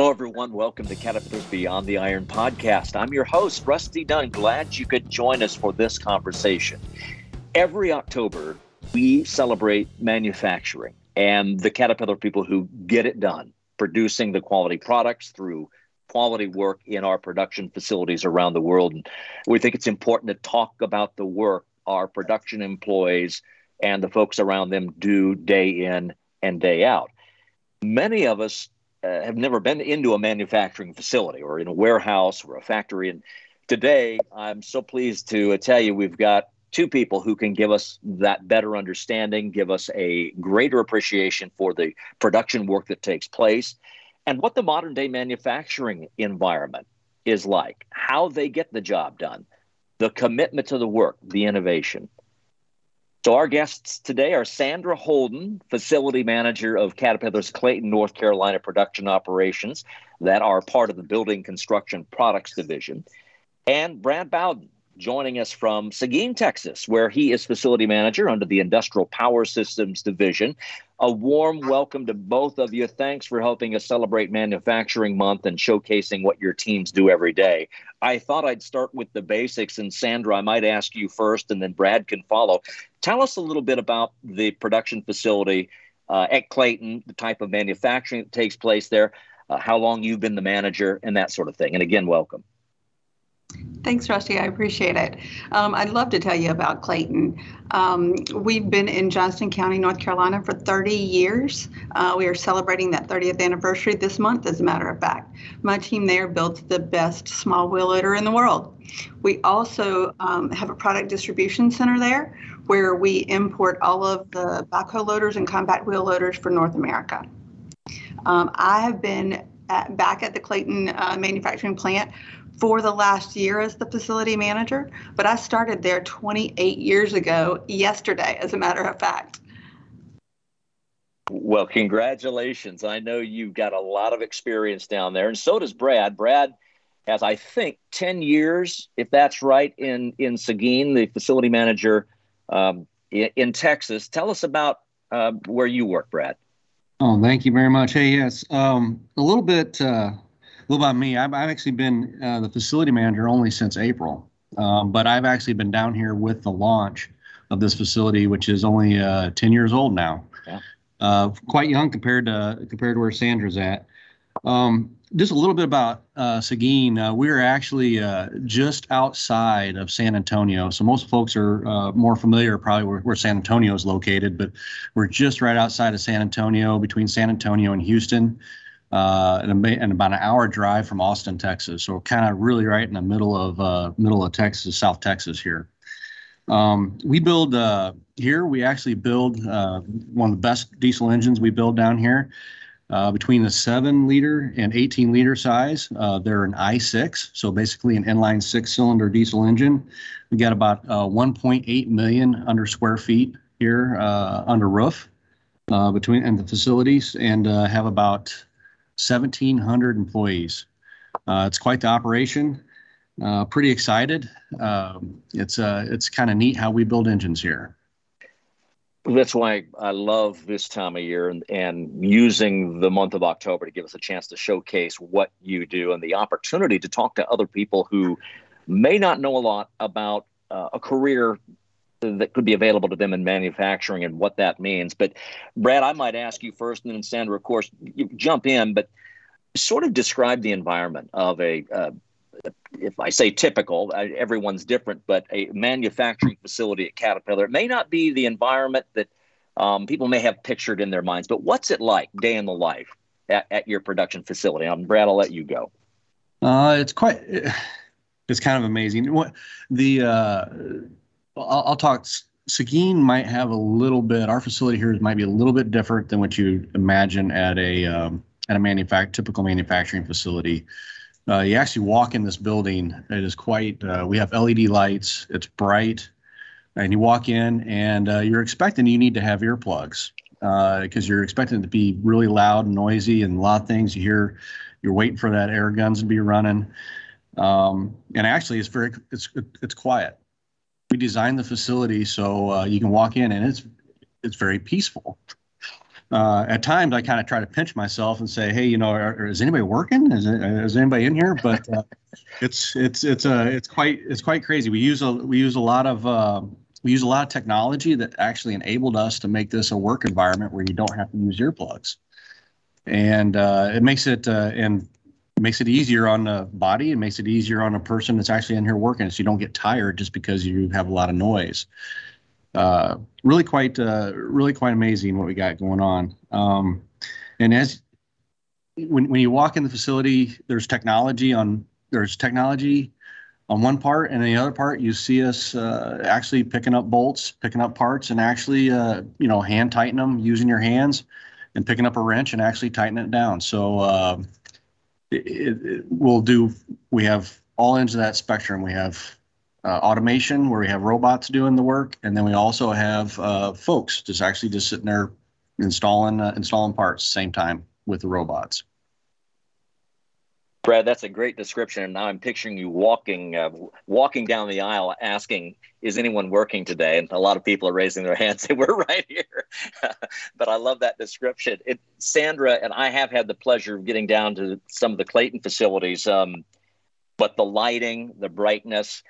Hello, everyone. Welcome to Caterpillars Beyond the Iron podcast. I'm your host, Rusty Dunn. Glad you could join us for this conversation. Every October, we celebrate manufacturing and the Caterpillar people who get it done, producing the quality products through quality work in our production facilities around the world. And we think it's important to talk about the work our production employees and the folks around them do day in and day out. Many of us uh, have never been into a manufacturing facility or in a warehouse or a factory. And today, I'm so pleased to uh, tell you we've got two people who can give us that better understanding, give us a greater appreciation for the production work that takes place, and what the modern day manufacturing environment is like, how they get the job done, the commitment to the work, the innovation. So, our guests today are Sandra Holden, facility manager of Caterpillar's Clayton, North Carolina production operations that are part of the Building Construction Products Division, and Brad Bowdoin, joining us from Seguin, Texas, where he is facility manager under the Industrial Power Systems Division. A warm welcome to both of you. Thanks for helping us celebrate Manufacturing Month and showcasing what your teams do every day. I thought I'd start with the basics, and Sandra, I might ask you first, and then Brad can follow. Tell us a little bit about the production facility uh, at Clayton, the type of manufacturing that takes place there, uh, how long you've been the manager, and that sort of thing. And again, welcome. Thanks, Rusty. I appreciate it. Um, I'd love to tell you about Clayton. Um, we've been in Johnston County, North Carolina for 30 years. Uh, we are celebrating that 30th anniversary this month, as a matter of fact. My team there builds the best small wheel loader in the world. We also um, have a product distribution center there where we import all of the backhoe loaders and compact wheel loaders for North America. Um, I have been at, back at the Clayton uh, manufacturing plant for the last year as the facility manager, but I started there 28 years ago, yesterday, as a matter of fact. Well, congratulations. I know you've got a lot of experience down there, and so does Brad. Brad has, I think, 10 years, if that's right, in, in Seguin, the facility manager um, in, in, Texas. Tell us about uh, where you work, Brad. Oh, thank you very much. Hey, yes, um, a little bit. Uh, little about me. I've, I've actually been uh, the facility manager only since April, um, but I've actually been down here with the launch of this facility, which is only uh, 10 years old now. Yeah. Uh, quite young compared to compared to where Sandra's at. Um, just a little bit about uh, Seguin. Uh, we're actually uh, just outside of San Antonio. So most folks are uh, more familiar probably where, where, San Antonio is located, but we're just right outside of San Antonio, between San Antonio and Houston uh, and, about an hour drive from Austin, Texas. So kind of really right in the middle of uh, middle of Texas, South Texas here. Um, we build uh, here. We actually build uh, one of the best diesel engines we build down here. Uh, between the seven liter and 18 liter size, uh, they're an i6, so basically an inline six cylinder diesel engine. We got about 1.8 million under square feet here under roof between and the facilities, and have about 1,700 employees. Uh, it's quite the operation. Uh, pretty excited. Um, it's uh, it's kind of neat how we build engines here. That's why I love this time of year and, and using the month of October to give us a chance to showcase what you do and the opportunity to talk to other people who may not know a lot about uh, a career that could be available to them in manufacturing and what that means. But Brad, I might ask you first, and then Sandra, of course, you jump in, but sort of describe the environment of a. Uh, if I say typical, everyone's different, but a manufacturing facility at Caterpillar, it may not be the environment that um, people may have pictured in their minds, but what's it like day in the life at, at your production facility? Um, Brad, I'll let you go. Uh, it's quite, it's kind of amazing. What the, uh, I'll, I'll talk. Seguin might have a little bit. Our facility here might be a little bit different than what you imagine at a um, at a typical manufacturing facility. Uh, you actually walk in this building. It is quite. Uh, we have LED lights. It's bright, and you walk in, and uh, you're expecting you need to have earplugs because uh, you're expecting it to be really loud and noisy, and a lot of things you hear. You're waiting for that air guns to be running, um, and actually, it's very it's it's quiet we designed the facility so uh, you can walk in and it's it's very peaceful. uh, at times I kind of try to pinch myself and say, "Hey, you know, are, is anybody working? Is, is anybody in here?" But uh, it's it's it's uh, it's quite it's quite crazy. We use a we use a lot of uh, we use a lot of technology that actually enabled us to make this a work environment where you don't have to use earplugs, and uh, it makes it uh, and makes it easier on the body. It makes it easier on a person that's actually in here working, so you don't get tired just because you have a lot of noise uh, really quite uh, really quite amazing what we got going on. Um, and as when when you walk in the facility, there's technology on there's technology on one part, and the other part you see us uh, actually picking up bolts, picking up parts, and actually uh, you know hand tightening them using your hands, and picking up a wrench and actually tightening it down. So uh, it, it, we'll do. We have all ends of that spectrum. We have uh, automation where we have robots doing the work, and then we also have uh, folks just actually just sitting there installing uh, installing parts same time with the robots. Brad, that's a great description. And now I'm picturing you walking uh, walking down the aisle, asking, "Is anyone working today?" And a lot of people are raising their hands, saying, "We're right here." but I love that description. It, Sandra and I have had the pleasure of getting down to some of the Clayton facilities, um, but the lighting, the brightness,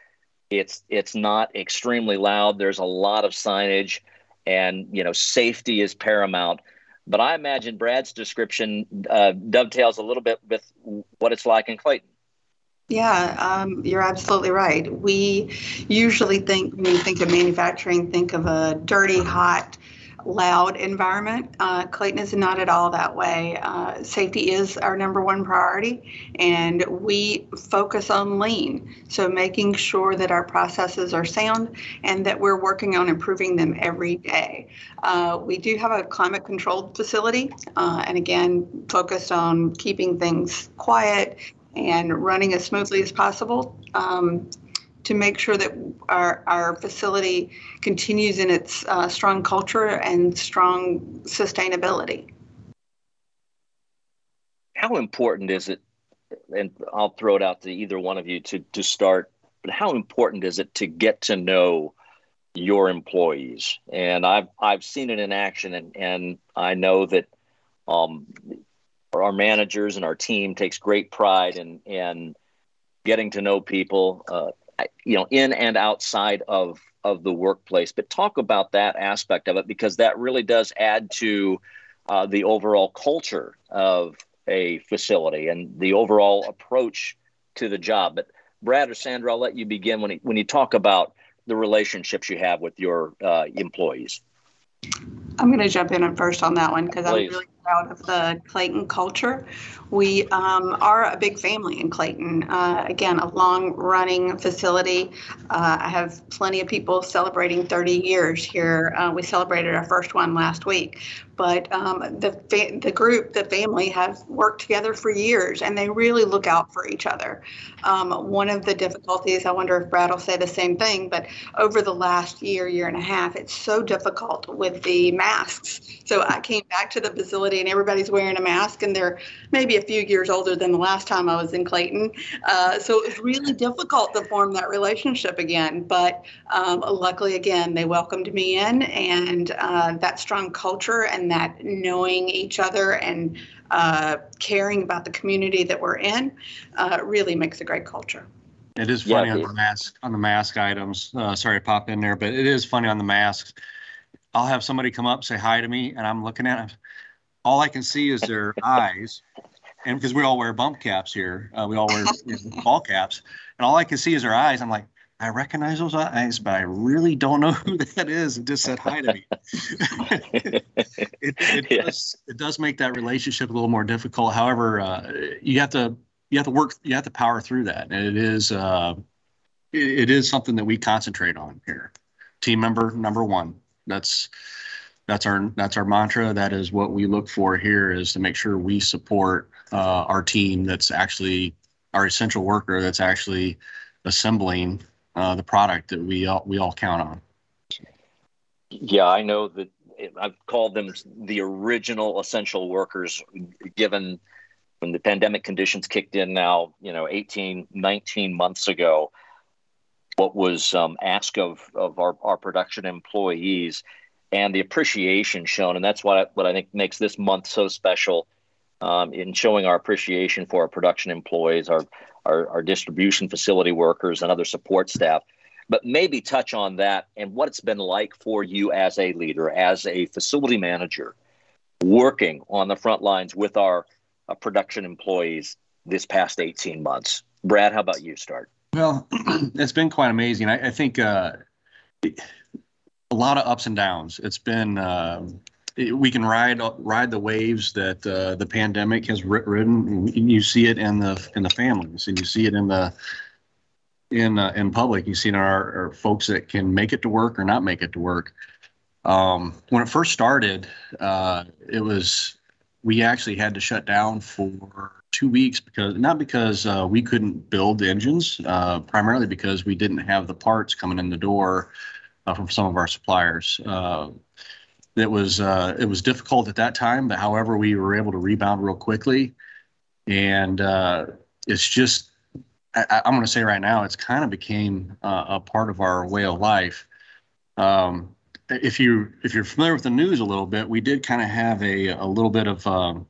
it's it's not extremely loud. There's a lot of signage, and you know safety is paramount. But I imagine Brad's description uh, dovetails a little bit with what it's like in Clayton. Yeah, um, you're absolutely right. We usually think when you think of manufacturing, think of a dirty, hot, loud environment. Uh, Clayton is not at all that way. Uh, safety is our number one priority, and we focus on lean. So, making sure that our processes are sound and that we're working on improving them every day. Uh, we do have a climate controlled facility, uh, and again, focused on keeping things quiet and running as smoothly as possible. Um, to make sure that our, our facility continues in its uh, strong culture and strong sustainability. How important is it, and I'll throw it out to either one of you to, to start, but how important is it to get to know your employees? And I've, I've seen it in action, and, and I know that um, our managers and our team takes great pride in, in getting to know people, uh, you know in and outside of of the workplace. But talk about that aspect of it because that really does add to uh, the overall culture of a facility and the overall approach to the job. But brad or sandra i'll let you begin when, when you talk about the relationships you have with your uh, employees. I'm going to jump in first on that one because i'm really proud of the clayton culture we um, are a big family in Clayton. Uh, again, a long running facility. Uh, I have plenty of people celebrating 30 years here. Uh, we celebrated our first one last week. But um, the, fa- the group, the family, have worked together for years and they really look out for each other. Um, one of the difficulties, I wonder if Brad will say the same thing, but over the last year, year and a half, it's so difficult with the masks. So I came back to the facility and everybody's wearing a mask and they're maybe a few years older than the last time I was in Clayton. Uh, so it was really difficult to form that relationship again. But um, luckily, again, they welcomed me in, and uh, that strong culture and that knowing each other and uh, caring about the community that we're in uh, really makes a great culture. It is funny yeah, on the mask on the mask items. Uh, sorry to pop in there, but it is funny on the masks. I'll have somebody come up say hi to me, and I'm looking at them. All I can see is their eyes, and because we all wear bump caps here, uh, we all wear you know, ball caps, and all I can see is their eyes. I'm like, I recognize those eyes, but I really don't know who that is. It just said hi to me. it, it, yeah. does, it does make that relationship a little more difficult. However, uh, you have to you have to work you have to power through that, and it is uh, it, it is something that we concentrate on here. Team member number one. That's that's our that's our mantra. That is what we look for here is to make sure we support uh, our team. That's actually our essential worker. That's actually assembling uh, the product that we all we all count on. Yeah, I know that I've called them the original essential workers, given when the pandemic conditions kicked in now, you know, 18, 19 months ago, what was um, asked of, of our, our production employees and the appreciation shown. And that's what I, what I think makes this month so special um, in showing our appreciation for our production employees, our, our, our distribution facility workers, and other support staff. But maybe touch on that and what it's been like for you as a leader, as a facility manager, working on the front lines with our uh, production employees this past 18 months. Brad, how about you start? Well, it's been quite amazing. I, I think uh, a lot of ups and downs. It's been uh, we can ride ride the waves that uh, the pandemic has ridden. You see it in the in the families, and you see it in the in uh, in public. You see it in our, our, folks that can make it to work or not make it to work. Um, when it first started, uh, it was we actually had to shut down for two weeks because not because uh, we couldn't build engines, uh, primarily because we didn't have the parts coming in the door from some of our suppliers. Uh, it was uh, it was difficult at that time, but however, we were able to rebound real quickly, and uh, it's just I, am going to say right now, it's kind of became a part of our way of life. Um, if you if you're familiar with the news a little bit, we did kind of have a a little bit of um,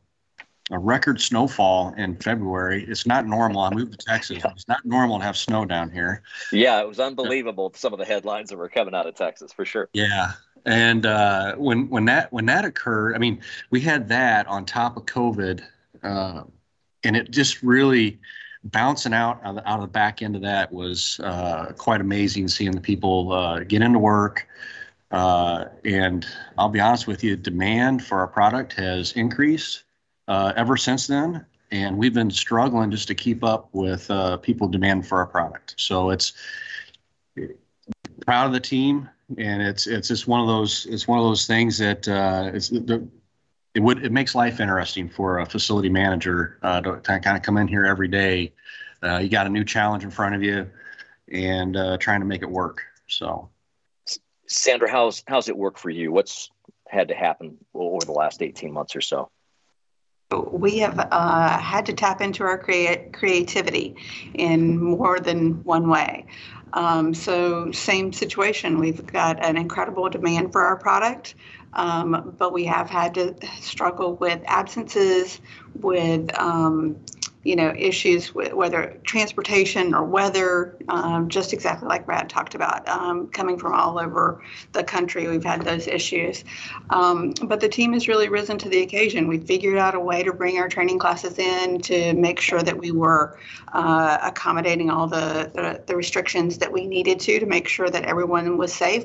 a record snowfall in February. It's not normal. I moved to Texas. It's not normal to have snow down here. Yeah, it was unbelievable. Some of the headlines that were coming out of Texas, for sure. Yeah, and uh, when when that when that occurred, I mean, we had that on top of COVID, uh, and it just really bouncing out out of the back end of that was uh, quite amazing. Seeing the people uh, get into work. Uh, and I'll be honest with you, demand for our product has increased uh, ever since then. And we've been struggling just to keep up with uh, people demand for our product. So it's proud of the team, and it's it's just one of those it's one of those things that uh, it's it would it makes life interesting for a facility manager uh, to, to, kind of come in here every day. Uh, you got a new challenge in front of you, and uh, trying to make it work. So, Sandra, how's how's it work for you? What's had to happen over the last eighteen months or so? We have uh, had to tap into our crea- creativity in more than one way. Um, so, same situation. We've got an incredible demand for our product, um, but we have had to struggle with absences, with um, you know, issues with whether transportation or weather, um, just exactly like Brad talked about, um, coming from all over the country, we've had those issues. Um, but the team has really risen to the occasion. We figured out a way to bring our training classes in to make sure that we were uh, accommodating all the, the, the, restrictions that we needed to to make sure that everyone was safe.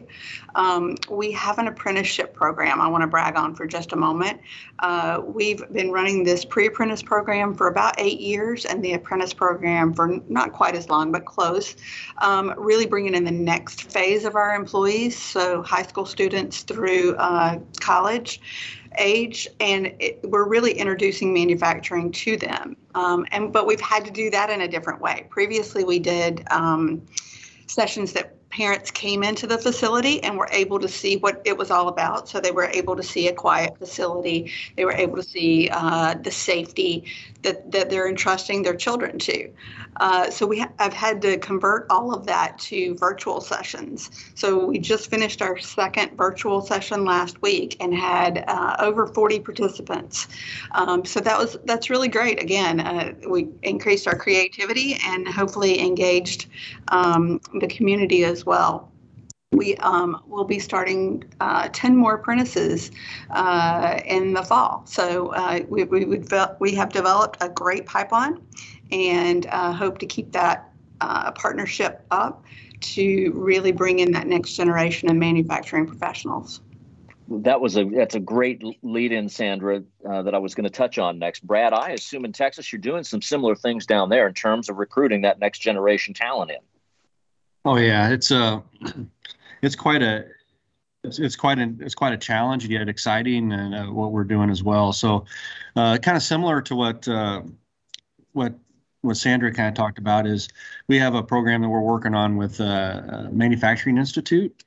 Um, we have an apprenticeship program I want to brag on for just a moment. Uh, we've been running this pre apprentice program for about eight years and the apprentice program for not quite as long, but close, um, really bringing in the next phase of our employees, so high school students through uh, college age and it, we're really introducing manufacturing to them. Um, and but we've had to do that in a different way. Previously we did um, sessions that parents came into the facility and were able to see what it was all about. So they were able to see a quiet facility. They were able to see uh, the safety that, that they're entrusting their children to. Uh, so we I've had to convert all of that to virtual sessions. So we just finished our second virtual session last week and had uh, over 40 participants. Um, so that was that's really great. Again, uh, we increased our creativity and hopefully engaged um, the community as well we um, will be starting uh, 10 more apprentices uh, in the fall. So uh, we, we, we have developed a great pipeline and uh, hope to keep that uh, partnership up to really bring in that next generation of manufacturing professionals. That was a that's a great lead in, Sandra, uh, that I was going to touch on next. Brad, I assume in Texas you're doing some similar things down there in terms of recruiting that next generation talent in. Oh yeah, it's a it's quite a it's, it's quite a it's quite a challenge yet exciting and uh, what we're doing as well. So, uh, kind of similar to what uh, what what Sandra kind of talked about is we have a program that we're working on with uh, uh Manufacturing Institute.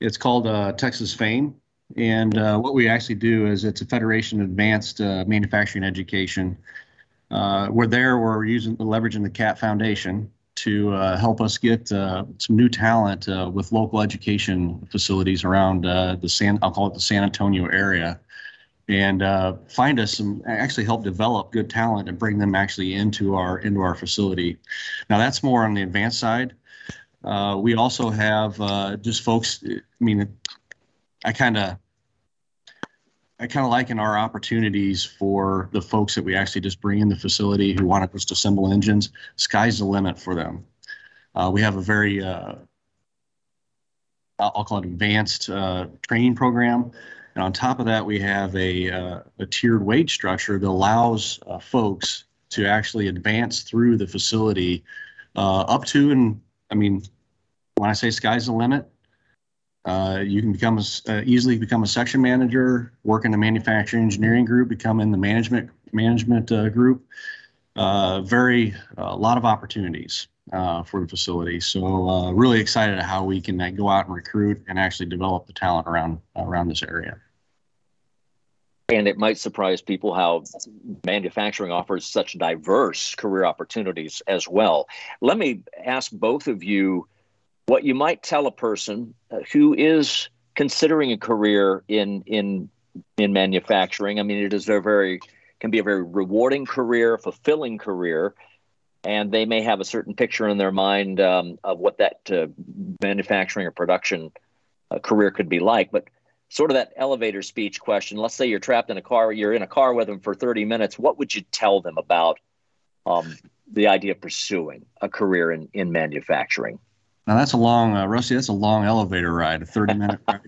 It's called uh, Texas FAME, and uh, what we actually do is it's a Federation Advanced Manufacturing Education. we're there. We're using leveraging the CAT Foundation, to uh, help us get uh, some new talent uh, with local education facilities around uh, the San, I'll call it the San Antonio area, and uh, find us some, actually help develop good talent and bring them actually into our into our facility. Now that's more on the advanced side. Uh, we also have just folks. I mean, I kind of I kind of liken our opportunities for the folks that we actually just bring in the facility who want to just assemble engines. Sky's the limit for them. Uh, we have a very, uh, I'll call it advanced uh, training program. And on top of that, we have a, uh, a tiered wage structure that allows uh, folks to actually advance through the facility uh, up to, and I mean, when I say sky's the limit, uh, you can become a, uh, easily become a section manager, work in the manufacturing engineering group, become in the management management uh, group. Uh, very a lot of opportunities uh, for the facility. So really excited at how we can go out and recruit and actually develop the talent around around this area. And it might surprise people how manufacturing offers such diverse career opportunities as well. Let me ask both of you what you might tell a person uh, who is considering a career in in in manufacturing. I mean, it is a very can be a very rewarding career, fulfilling career, and they may have a certain picture in their mind um, of what that uh, manufacturing or production uh, career could be like. But sort of that elevator speech question. Let's say you're trapped in a car, you're in a car with them for 30 minutes. What would you tell them about um, the idea of pursuing a career in, in manufacturing? Now that's a long, uh, Rusty. That's a long elevator ride, a thirty-minute ride.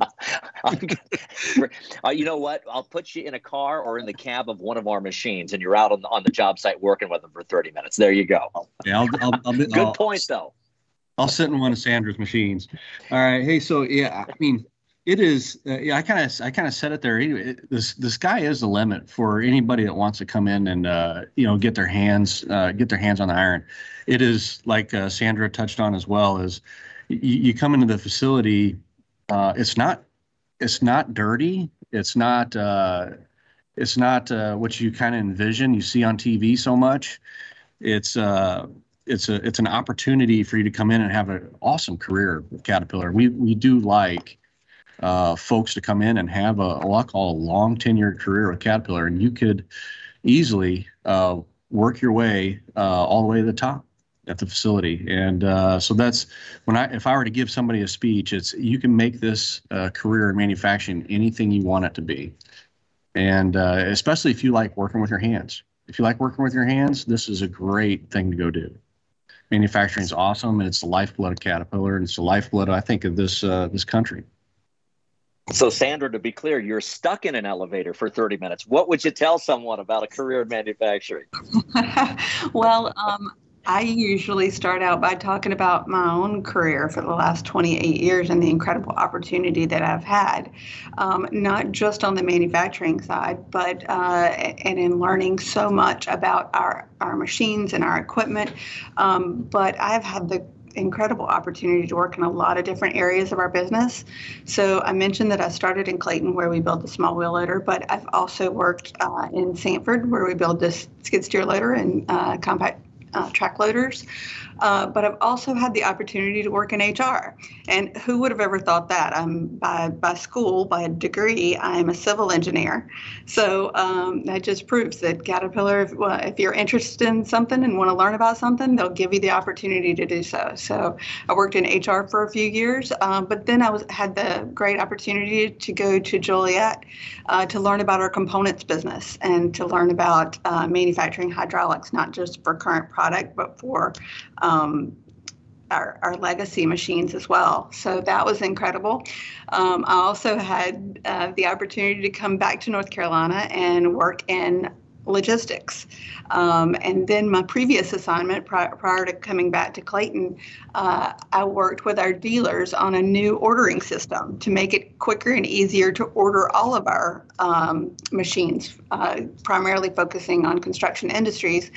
uh, you know what? I'll put you in a car or in the cab of one of our machines, and you're out on the, on the job site working with them for thirty minutes. There you go. Yeah, I'll, I'll, I'll good point though. I'll sit in one of Sandra's machines. All right. Hey, so yeah, I mean, it is. Uh, yeah, I kind of, I kind of said it there. It, this, the sky is the limit for anybody that wants to come in and, uh, you know, get their hands, uh, get their hands on the iron it is like uh, Sandra touched on as well. Is you, you come into the facility, uh, it's not it's not dirty. It's not uh, it's not what you kind of envision. You see on TV so much. It's it's a it's an opportunity for you to come in and have an awesome career with Caterpillar. We we do like uh, folks to come in and have a what I call a long tenured career with Caterpillar, and you could easily uh, work your way uh, all the way to the top at the facility. And uh, so that's when I, if I were to give somebody a speech, it's you can make this uh, career in manufacturing anything you want it to be. And uh, especially if you like working with your hands. If you like working with your hands, this is a great thing to go do. Manufacturing is awesome, and it's the lifeblood of Caterpillar, and it's the lifeblood, I think, of this uh, this country. So, Sandra, to be clear, you're stuck in an elevator for 30 minutes. What would you tell someone about a career in manufacturing? well, um, I usually start out by talking about my own career for the last 28 years and the incredible opportunity that I've had, um, not just on the manufacturing side, but uh, and in learning so much about our, our machines and our equipment. Um, but I've had the incredible opportunity to work in a lot of different areas of our business. So I mentioned that I started in Clayton where we build the small wheel loader, but I've also worked uh, in Sanford where we build this skid steer loader and uh, compact uh, track loaders. Uh, but I've also had the opportunity to work in HR. And who would have ever thought that? I'm by, by school, by degree, I'm a civil engineer. So um, that just proves that Caterpillar, if, well, if you're interested in something and want to learn about something, they'll give you the opportunity to do so. So I worked in HR for a few years, um, but then I was had the great opportunity to go to Joliet uh, to learn about our components business and to learn about uh, manufacturing hydraulics, not just for current product, but for um, our, our, legacy machines as well. So that was incredible. Um, I also had uh, the opportunity to come back to North Carolina and work in logistics. Um, and then my previous assignment prior, prior to coming back to Clayton, uh, I worked with our dealers on a new ordering system to make it quicker and easier to order all of our um, machines, uh, primarily focusing on construction industries.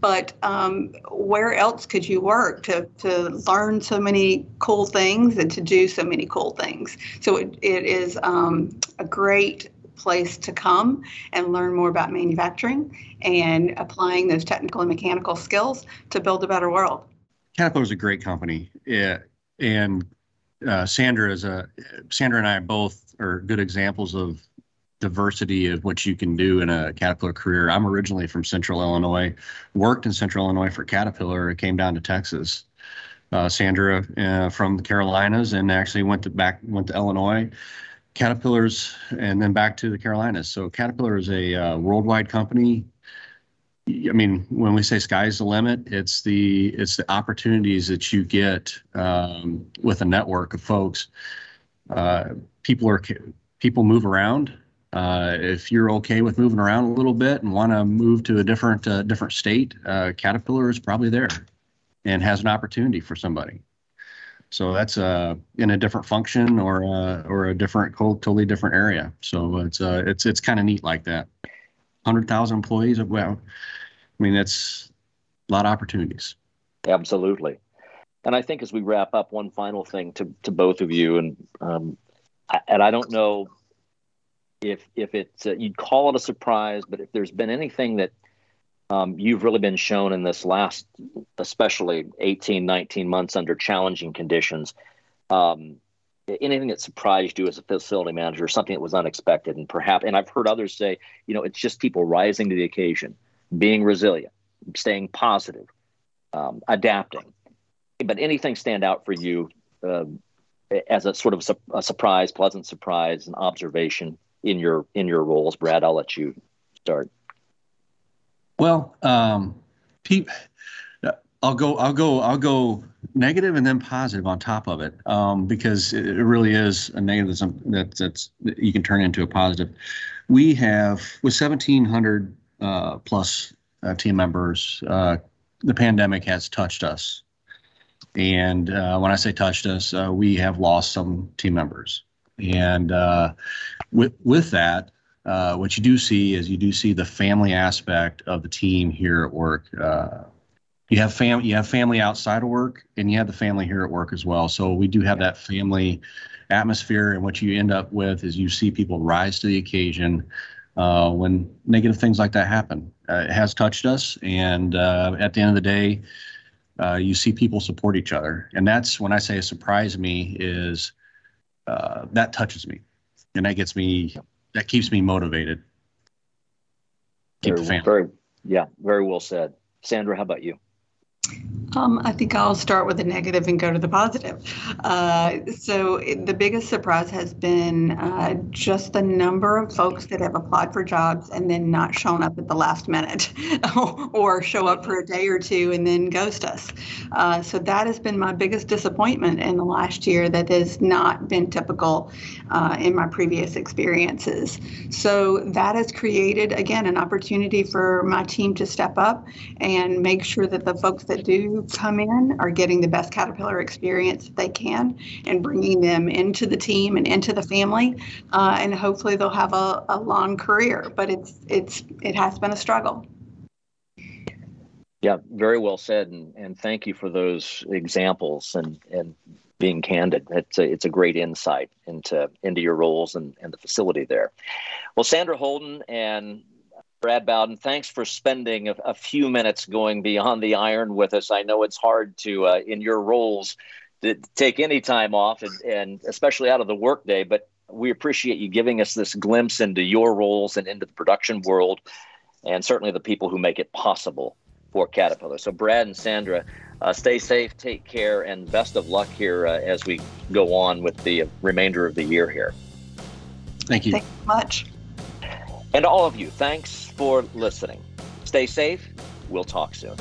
But um, where else could you work to, to learn so many cool things and to do so many cool things? So it, it is um, a great place to come and learn more about manufacturing and applying those technical and mechanical skills to build a better world. Caterpillar is a great company, yeah, and uh, Sandra is a Sandra and I both are good examples of diversity of what you can do in a Caterpillar career. I'm originally from Central Illinois, worked in Central Illinois for Caterpillar, came down to Texas. Uh, Sandra uh, from the Carolinas and actually went to back went to Illinois. Caterpillars and then back to the Carolinas. So Caterpillar is a uh, worldwide company. I mean, when we say sky's the limit, it's the it's the opportunities that you get um, with a network of folks. Uh, people are people move around. Uh, if you're okay with moving around a little bit and want to move to a different uh, different state, uh, Caterpillar is probably there and has an opportunity for somebody. So that's uh, in a different function or uh, or a different totally different area. So it's uh, it's it's kind of neat like that. Hundred thousand employees. Well, I mean that's a lot of opportunities. Absolutely. And I think as we wrap up, one final thing to, to both of you, and um, I, and I don't know if if it's uh, you'd call it a surprise, but if there's been anything that um, you've really been shown in this last, especially 18, 19 months under challenging conditions. Um, anything that surprised you as a facility manager, something that was unexpected, and perhaps, and I've heard others say, you know, it's just people rising to the occasion, being resilient, staying positive, um, adapting. But anything stand out for you uh, as a sort of su- a surprise, pleasant surprise, an observation in your in your roles, Brad? I'll let you start. Well, um, Pete, I'll go, I'll go, I'll go negative and then positive on top of it, um, because it, really is a negative that that's that you can turn into a positive. We have with 1,700 uh, plus uh, team members, uh, the pandemic has touched us, and uh, when I say touched us, uh, we have lost some team members, and uh, with with that, uh, what you do see is you do see the family aspect of the team here at work. Uh, you have fam you have family outside of work, and you have the family here at work as well. So we do have that family atmosphere, and what you end up with is you see people rise to the occasion uh, when negative things like that happen. Uh, it has touched us, and uh, at the end of the day, you see people support each other, and that's when I say surprise me is that touches me, and that gets me that keeps me motivated. Keep very, very, yeah, very well said. Sandra, how about you? Um, I think I'll start with the negative and go to the positive. Uh, so the biggest surprise has been uh, just the number of folks that have applied for jobs and then not shown up at the last minute, or show up for a day or two and then ghost us. Uh, so that has been my biggest disappointment in the last year. That has not been typical uh, in my previous experiences. So that has created again an opportunity for my team to step up and make sure that the folks that do come in are getting the best Caterpillar experience they can and bringing them into the team and into the family. Uh, and hopefully they'll have a, a long career, but it's, it's, it has been a struggle. Yeah, very well said, and, and thank you for those examples and, and being candid. It's a, it's a great insight into into your roles and, and the facility there. Well, Sandra Holden and Brad Bowdoin, thanks for spending a, a, few minutes going beyond the iron with us. I know it's hard to, uh, in your roles, to take any time off, and, and especially out of the workday, but we appreciate you giving us this glimpse into your roles and into the production world, and certainly the people who make it possible for Caterpillar. So, Brad and Sandra, uh, stay safe, take care, and best of luck here uh, as we go on with the remainder of the year here. Thank you. Thank you much. And all of you, thanks for listening. Stay safe. We'll talk soon.